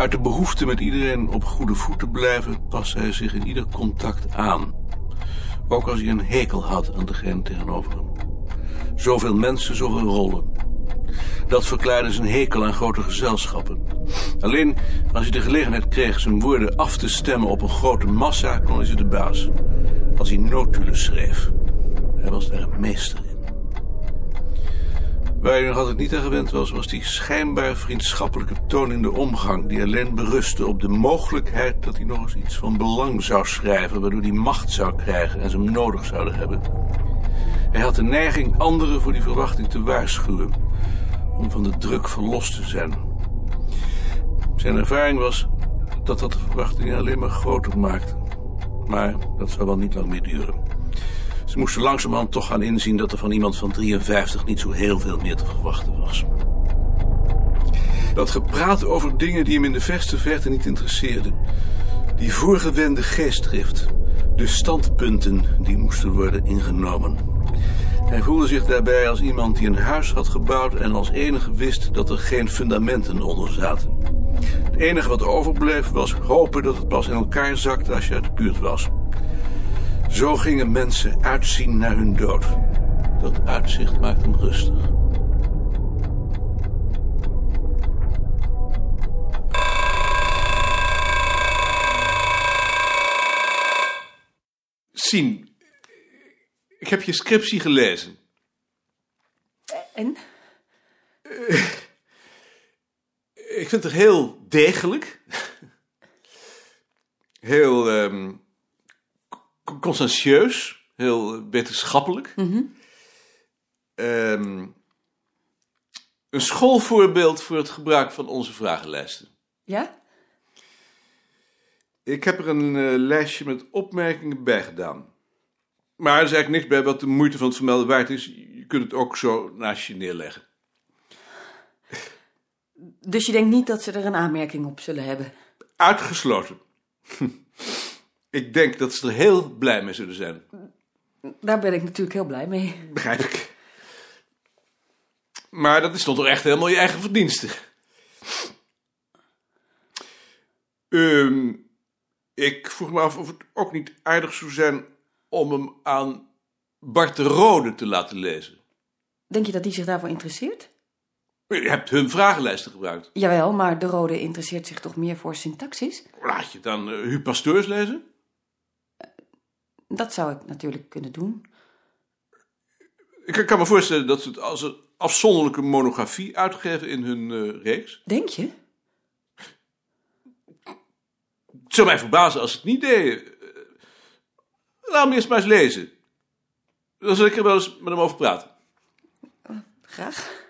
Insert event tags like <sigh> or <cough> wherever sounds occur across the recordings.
Uit de behoefte met iedereen op goede voet te blijven, paste hij zich in ieder contact aan. Ook als hij een hekel had aan degene tegenover hem. Zoveel mensen, zoveel rollen. Dat verklaarde zijn hekel aan grote gezelschappen. Alleen als hij de gelegenheid kreeg zijn woorden af te stemmen op een grote massa, kon hij ze de baas. Als hij notulen schreef. Hij was daar een meester. Waar hij nog altijd niet aan gewend was, was die schijnbaar vriendschappelijke toon in de omgang, die alleen berustte op de mogelijkheid dat hij nog eens iets van belang zou schrijven, waardoor hij macht zou krijgen en ze hem nodig zouden hebben. Hij had de neiging anderen voor die verwachting te waarschuwen, om van de druk verlost te zijn. Zijn ervaring was dat dat de verwachtingen alleen maar groter maakte. Maar dat zou wel niet lang meer duren. Ze moesten langzamerhand toch gaan inzien dat er van iemand van 53 niet zo heel veel meer te verwachten was. Dat gepraat over dingen die hem in de verste verte niet interesseerden. Die voorgewende geestdrift. De standpunten die moesten worden ingenomen. Hij voelde zich daarbij als iemand die een huis had gebouwd en als enige wist dat er geen fundamenten onder zaten. Het enige wat overbleef was hopen dat het pas in elkaar zakte als je uit de buurt was. Zo gingen mensen uitzien naar hun dood. Dat uitzicht maakt hem rustig. Sien, ik heb je scriptie gelezen. En? Ik vind het heel degelijk. Heel ehm, conscientieus. Heel wetenschappelijk. Ehm, een schoolvoorbeeld voor het gebruik van onze vragenlijsten. Ja? Ik heb er een eh, lijstje met opmerkingen bij gedaan. Maar er is eigenlijk niks bij wat de moeite van het vermelden waard is. Je kunt het ook zo naast je neerleggen. Dus je denkt niet dat ze er een aanmerking op zullen hebben? Uitgesloten. <laughs> Ik denk dat ze er heel blij mee zullen zijn. Daar ben ik natuurlijk heel blij mee. Begrijp ik. Maar dat is toch echt helemaal je eigen verdienste. Ehm, ik vroeg me af of het ook niet aardig zou zijn om hem aan Bart de Rode te laten lezen. Denk je dat die zich daarvoor interesseert? Je hebt hun vragenlijsten gebruikt. Jawel, maar de rode interesseert zich toch meer voor syntaxis? Laat je dan uh, Huub Pasteurs lezen? Dat zou ik natuurlijk kunnen doen. Ik kan me voorstellen dat ze het als een afzonderlijke monografie uitgeven in hun eh, reeks. Denk je? Het zou mij verbazen als ze het niet deden. Eh, Laat me eerst maar eens lezen. Dan zal ik er wel eens met hem over praten. Graag.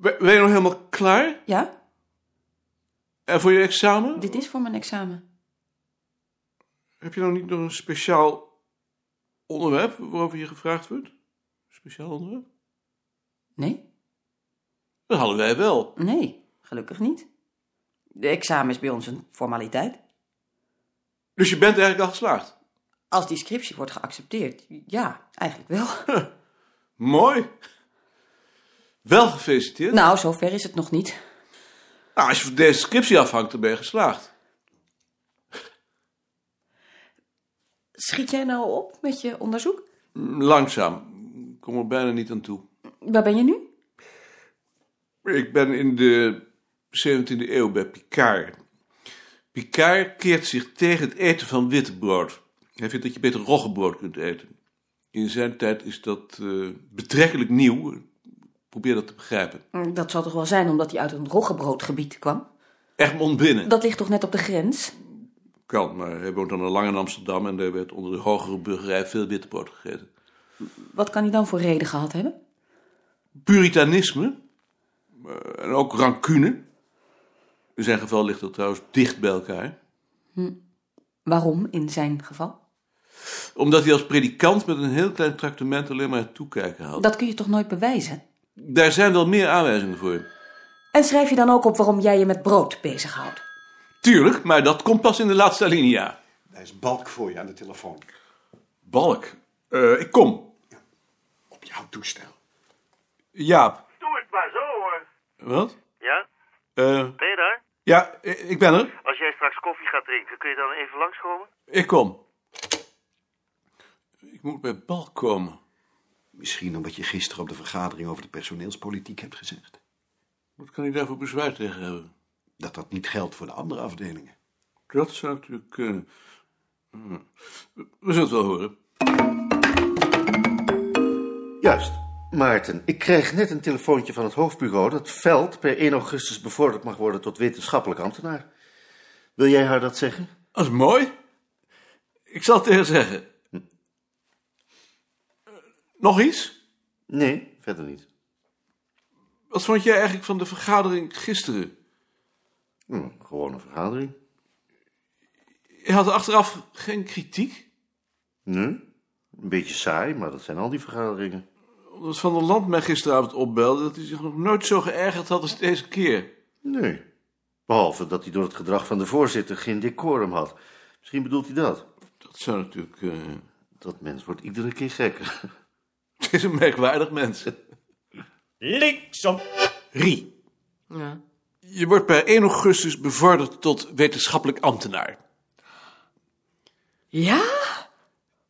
Ben ben je nog helemaal klaar? Ja, En voor je examen? dit is voor mijn examen. Heb je nou niet nog een speciaal onderwerp waarover je gevraagd wordt? Speciaal onderwerp? Nee? Dat hadden wij wel. Nee, gelukkig niet. De examen is bij ons een formaliteit. Dus je bent eigenlijk al geslaagd. Als die scriptie wordt geaccepteerd, ja, eigenlijk wel. <laughs> Mooi. Wel gefeliciteerd. Nou, zover is het nog niet. Nou, als je van deze scriptie afhangt, dan ben je geslaagd. Schiet jij nou op met je onderzoek? Langzaam. Ik kom er bijna niet aan toe. Waar ben je nu? Ik ben in de 17e eeuw bij Picard. Picard keert zich tegen het eten van witte brood. Hij vindt dat je beter roggebrood kunt eten. In zijn tijd is dat eh, betrekkelijk nieuw. Probeer dat te begrijpen. Dat zal toch wel zijn omdat hij uit een roggebroodgebied kwam? Egmond binnen. Dat ligt toch net op de grens? Kan, maar hij woont dan al lang in Amsterdam en daar werd onder de hogere burgerij veel wittebrood gegeten. Wat kan hij dan voor reden gehad hebben? Puritanisme eh, en ook rancune. In zijn geval ligt dat trouwens dicht bij elkaar. Waarom in zijn geval? Omdat hij als predikant met een heel klein tractement alleen maar het toekijken had. Dat kun je toch nooit bewijzen? Daar zijn wel meer aanwijzingen voor. En schrijf je dan ook op waarom jij je met brood bezighoudt? Tuurlijk, maar dat komt pas in de laatste alinea. Daar is Balk voor je aan de telefoon. Balk, eh, ik kom. Op jouw toestel. Jaap. Doe het maar zo hoor. Wat? Ja? Eh, Ben je daar? ja, ik ben er. Als jij straks koffie gaat drinken, kun je dan even langskomen? Ik kom. Ik moet bij Balk komen. Misschien omdat je gisteren op de vergadering over de personeelspolitiek hebt gezegd. Wat kan hij daarvoor bezwaar tegen hebben? Dat dat niet geldt voor de andere afdelingen. Dat zou natuurlijk kunnen. Hm. We zullen het wel horen. Juist. Maarten, ik kreeg net een telefoontje van het hoofdbureau dat Veld per 1 augustus bevorderd mag worden tot wetenschappelijk ambtenaar. Wil jij haar dat zeggen? Dat is mooi. Ik zal het tegen haar zeggen. Eh, Nog iets? Nee, verder niet. Wat vond jij eigenlijk van de vergadering gisteren? Hm, gewoon een vergadering. Je had achteraf geen kritiek? Nee, een beetje saai, maar dat zijn al die vergaderingen. Omdat Van der Land mij gisteravond opbelde dat hij zich nog nooit zo geërgerd had als deze keer. Nee. Behalve dat hij door het gedrag van de voorzitter geen decorum had. Misschien bedoelt hij dat. Dat zou natuurlijk... eh, Dat mens wordt iedere keer gekker. <laughs> Het is een merkwaardig mens. Linksom. Rie, Ja. Je wordt per 1 augustus bevorderd tot wetenschappelijk ambtenaar. Ja?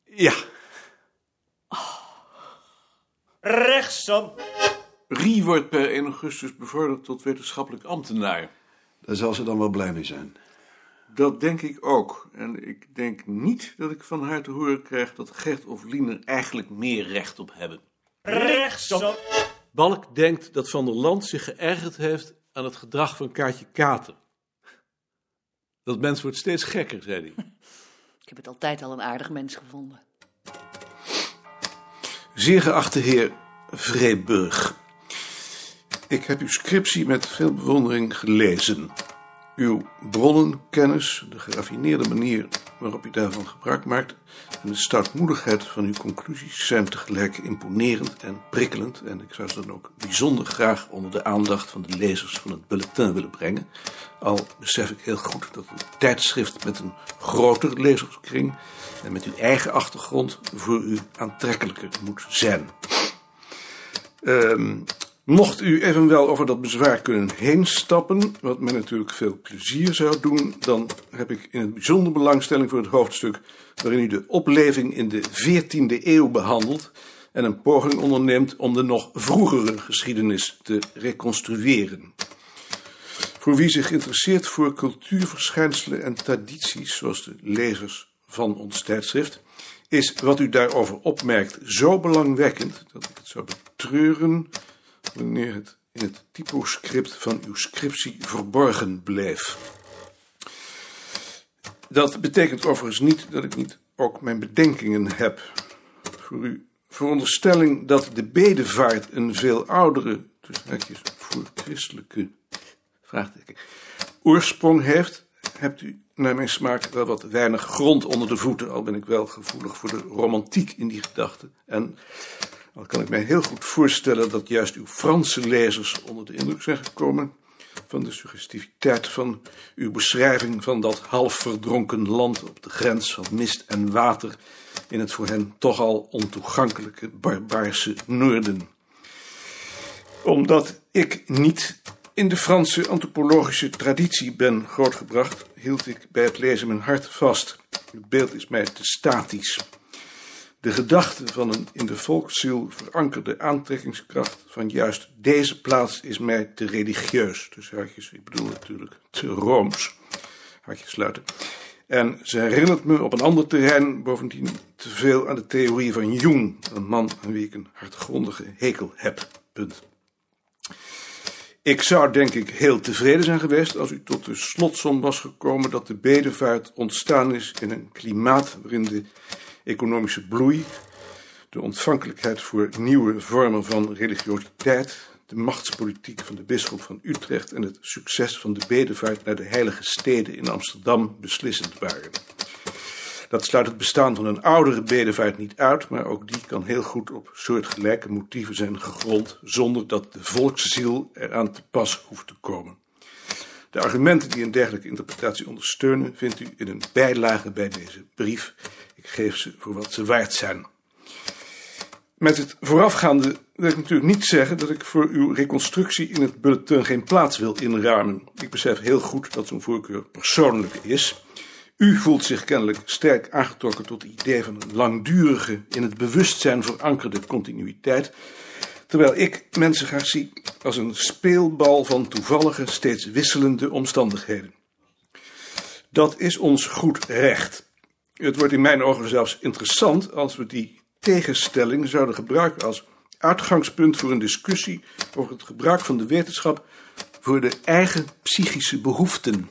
Ja, Rechtsom. Rie wordt per 1 augustus bevorderd tot wetenschappelijk ambtenaar. Daar zal ze dan wel blij mee zijn. Dat denk ik ook. En ik denk niet dat ik van haar te horen krijg dat Gert of Lien er eigenlijk meer recht op hebben. Rechtsom. Balk denkt dat Van der Land zich geërgerd heeft aan het gedrag van Kaatje Kater. Dat mens wordt steeds gekker, zei hij. <laughs> Ik heb het altijd al een aardig mens gevonden. Zeer geachte heer Vreeburg. Ik heb uw scriptie met veel bewondering gelezen. Uw bronnenkennis, de geraffineerde manier waarop u daarvan gebruik maakt en de stoutmoedigheid van uw conclusies zijn tegelijk imponerend en prikkelend. En ik zou ze dan ook bijzonder graag onder de aandacht van de lezers van het bulletin willen brengen. Al besef ik heel goed dat een tijdschrift met een groter lezerskring en met uw eigen achtergrond voor u aantrekkelijker moet zijn. Ehm, mocht u evenwel over dat bezwaar kunnen heen stappen, wat mij natuurlijk veel plezier zou doen, dan heb ik in het bijzonder belangstelling voor het hoofdstuk waarin u de opleving in de 14e eeuw behandelt en een poging onderneemt om de nog vroegere geschiedenis te reconstrueren. Voor wie zich interesseert voor cultuurverschijnselen en tradities, zoals de lezers van ons tijdschrift, is wat u daarover opmerkt zo belangwekkend dat ik het zou betreuren wanneer het in het typoscript van uw scriptie verborgen bleef. Dat betekent overigens niet dat ik niet ook mijn bedenkingen heb. Voor uw veronderstelling dat de bedevaart een veel oudere, tussen haakjes, voor christelijke oorsprong heeft, hebt u naar mijn smaak wel wat weinig grond onder de voeten, al ben ik wel gevoelig voor de romantiek in die gedachte. En al kan ik mij heel goed voorstellen dat juist uw Franse lezers onder de indruk zijn gekomen van de suggestiviteit van uw beschrijving van dat half verdronken land op de grens van mist en water in het voor hen toch al ontoegankelijke barbaarse noorden. Omdat ik niet in de Franse antropologische traditie ben grootgebracht, hield ik bij het lezen mijn hart vast. Het beeld is mij te statisch. De gedachte van een in de volksziel verankerde aantrekkingskracht van juist deze plaats is mij te religieus. Dus haakjes, ik bedoel natuurlijk te rooms. Haakjes sluiten. En ze herinnert me op een ander terrein bovendien te veel aan de theorie van Jung, een man aan wie ik een hartgrondige hekel heb. Punt. Ik zou denk ik heel tevreden zijn geweest als u tot de slotsom was gekomen dat de bedevaart ontstaan is in een klimaat waarin de economische bloei, de ontvankelijkheid voor nieuwe vormen van religiositeit, de machtspolitiek van de bisschop van Utrecht en het succes van de bedevaart naar de heilige steden in Amsterdam beslissend waren. Dat sluit het bestaan van een oudere bedevaart niet uit, maar ook die kan heel goed op soortgelijke motieven zijn gegrond, zonder dat de volksziel eraan te pas hoeft te komen. De argumenten die een dergelijke interpretatie ondersteunen, vindt u in een bijlage bij deze brief. Ik geef ze voor wat ze waard zijn. Met het voorafgaande wil ik natuurlijk niet zeggen dat ik voor uw reconstructie in het bulletin geen plaats wil inruimen. Ik besef heel goed dat zo'n voorkeur persoonlijk is. U voelt zich kennelijk sterk aangetrokken tot het idee van een langdurige, in het bewustzijn verankerde continuïteit. Terwijl ik mensen graag zie als een speelbal van toevallige, steeds wisselende omstandigheden. Dat is ons goed recht. Het wordt in mijn ogen zelfs interessant als we die tegenstelling zouden gebruiken als uitgangspunt voor een discussie over het gebruik van de wetenschap voor de eigen psychische behoeften.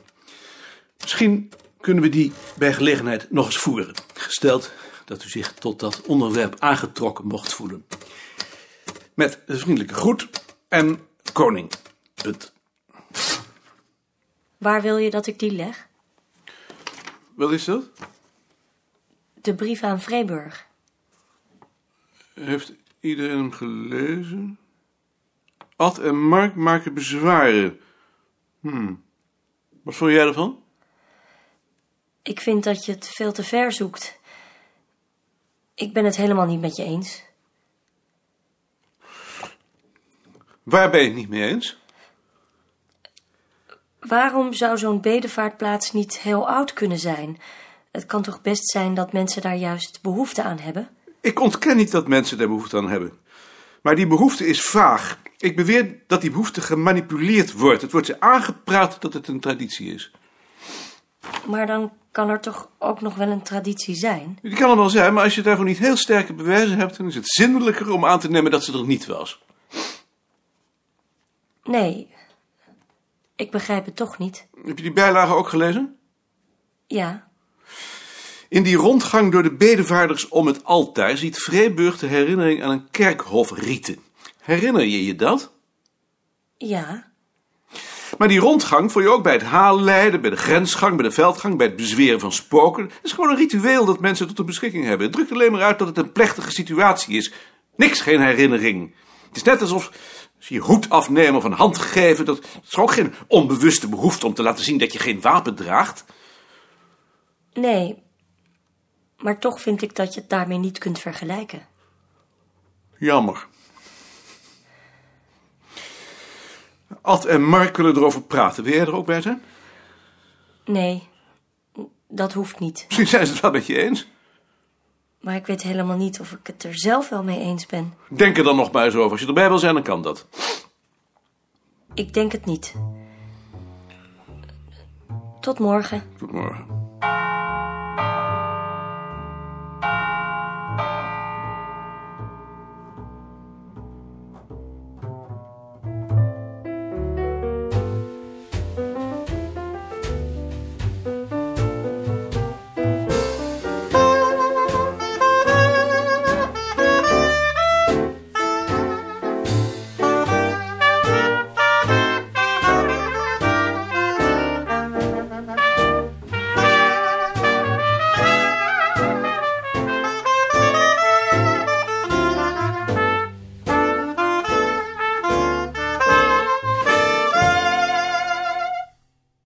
Misschien kunnen we die bij gelegenheid nog eens voeren, gesteld dat u zich tot dat onderwerp aangetrokken mocht voelen. Met een vriendelijke groet en koning. Punt. Waar wil je dat ik die leg? Wat is dat? De brief aan Vreeburg. Heeft iedereen hem gelezen? Ad en Mark maken bezwaren. Hmm. Wat vond jij ervan? Ik vind dat je het veel te ver zoekt. Ik ben het helemaal niet met je eens. Waar ben je het niet mee eens? Waarom zou zo'n bedevaartplaats niet heel oud kunnen zijn? Het kan toch best zijn dat mensen daar juist behoefte aan hebben? Ik ontken niet dat mensen daar behoefte aan hebben. Maar die behoefte is vaag. Ik beweer dat die behoefte gemanipuleerd wordt. Het wordt ze aangepraat dat het een traditie is. Maar dan kan er toch ook nog wel een traditie zijn? Die kan er wel zijn, maar als je daarvoor niet heel sterke bewijzen hebt, dan is het zinnelijker om aan te nemen dat ze er niet was. Nee, ik begrijp het toch niet. Heb je die bijlage ook gelezen? Ja, In die rondgang door de bedevaarders om het altaar ziet Vreeburg de herinnering aan een kerkhofrieten. Herinner je je dat? ja, Maar die rondgang vond je ook bij het haalleiden, bij de grensgang, bij de veldgang, bij het bezweren van spoken. Het is gewoon een ritueel dat mensen tot de beschikking hebben. Het drukt alleen maar uit dat het een plechtige situatie is. Niks, geen herinnering. Het is net alsof ze je hoed afnemen of een hand geven. Dat is ook geen onbewuste behoefte om te laten zien dat je geen wapen draagt. nee. Maar toch vind ik dat je het daarmee niet kunt vergelijken. Jammer. Ad en Mark willen erover praten. Wil jij er ook bij zijn? Nee, dat hoeft niet. Misschien zijn ze het wel met je eens. Maar ik weet helemaal niet of ik het er zelf wel mee eens ben. Denk er dan nog maar eens over. Als je erbij wil zijn, dan kan dat. Ik denk het niet. Tot morgen. Tot morgen.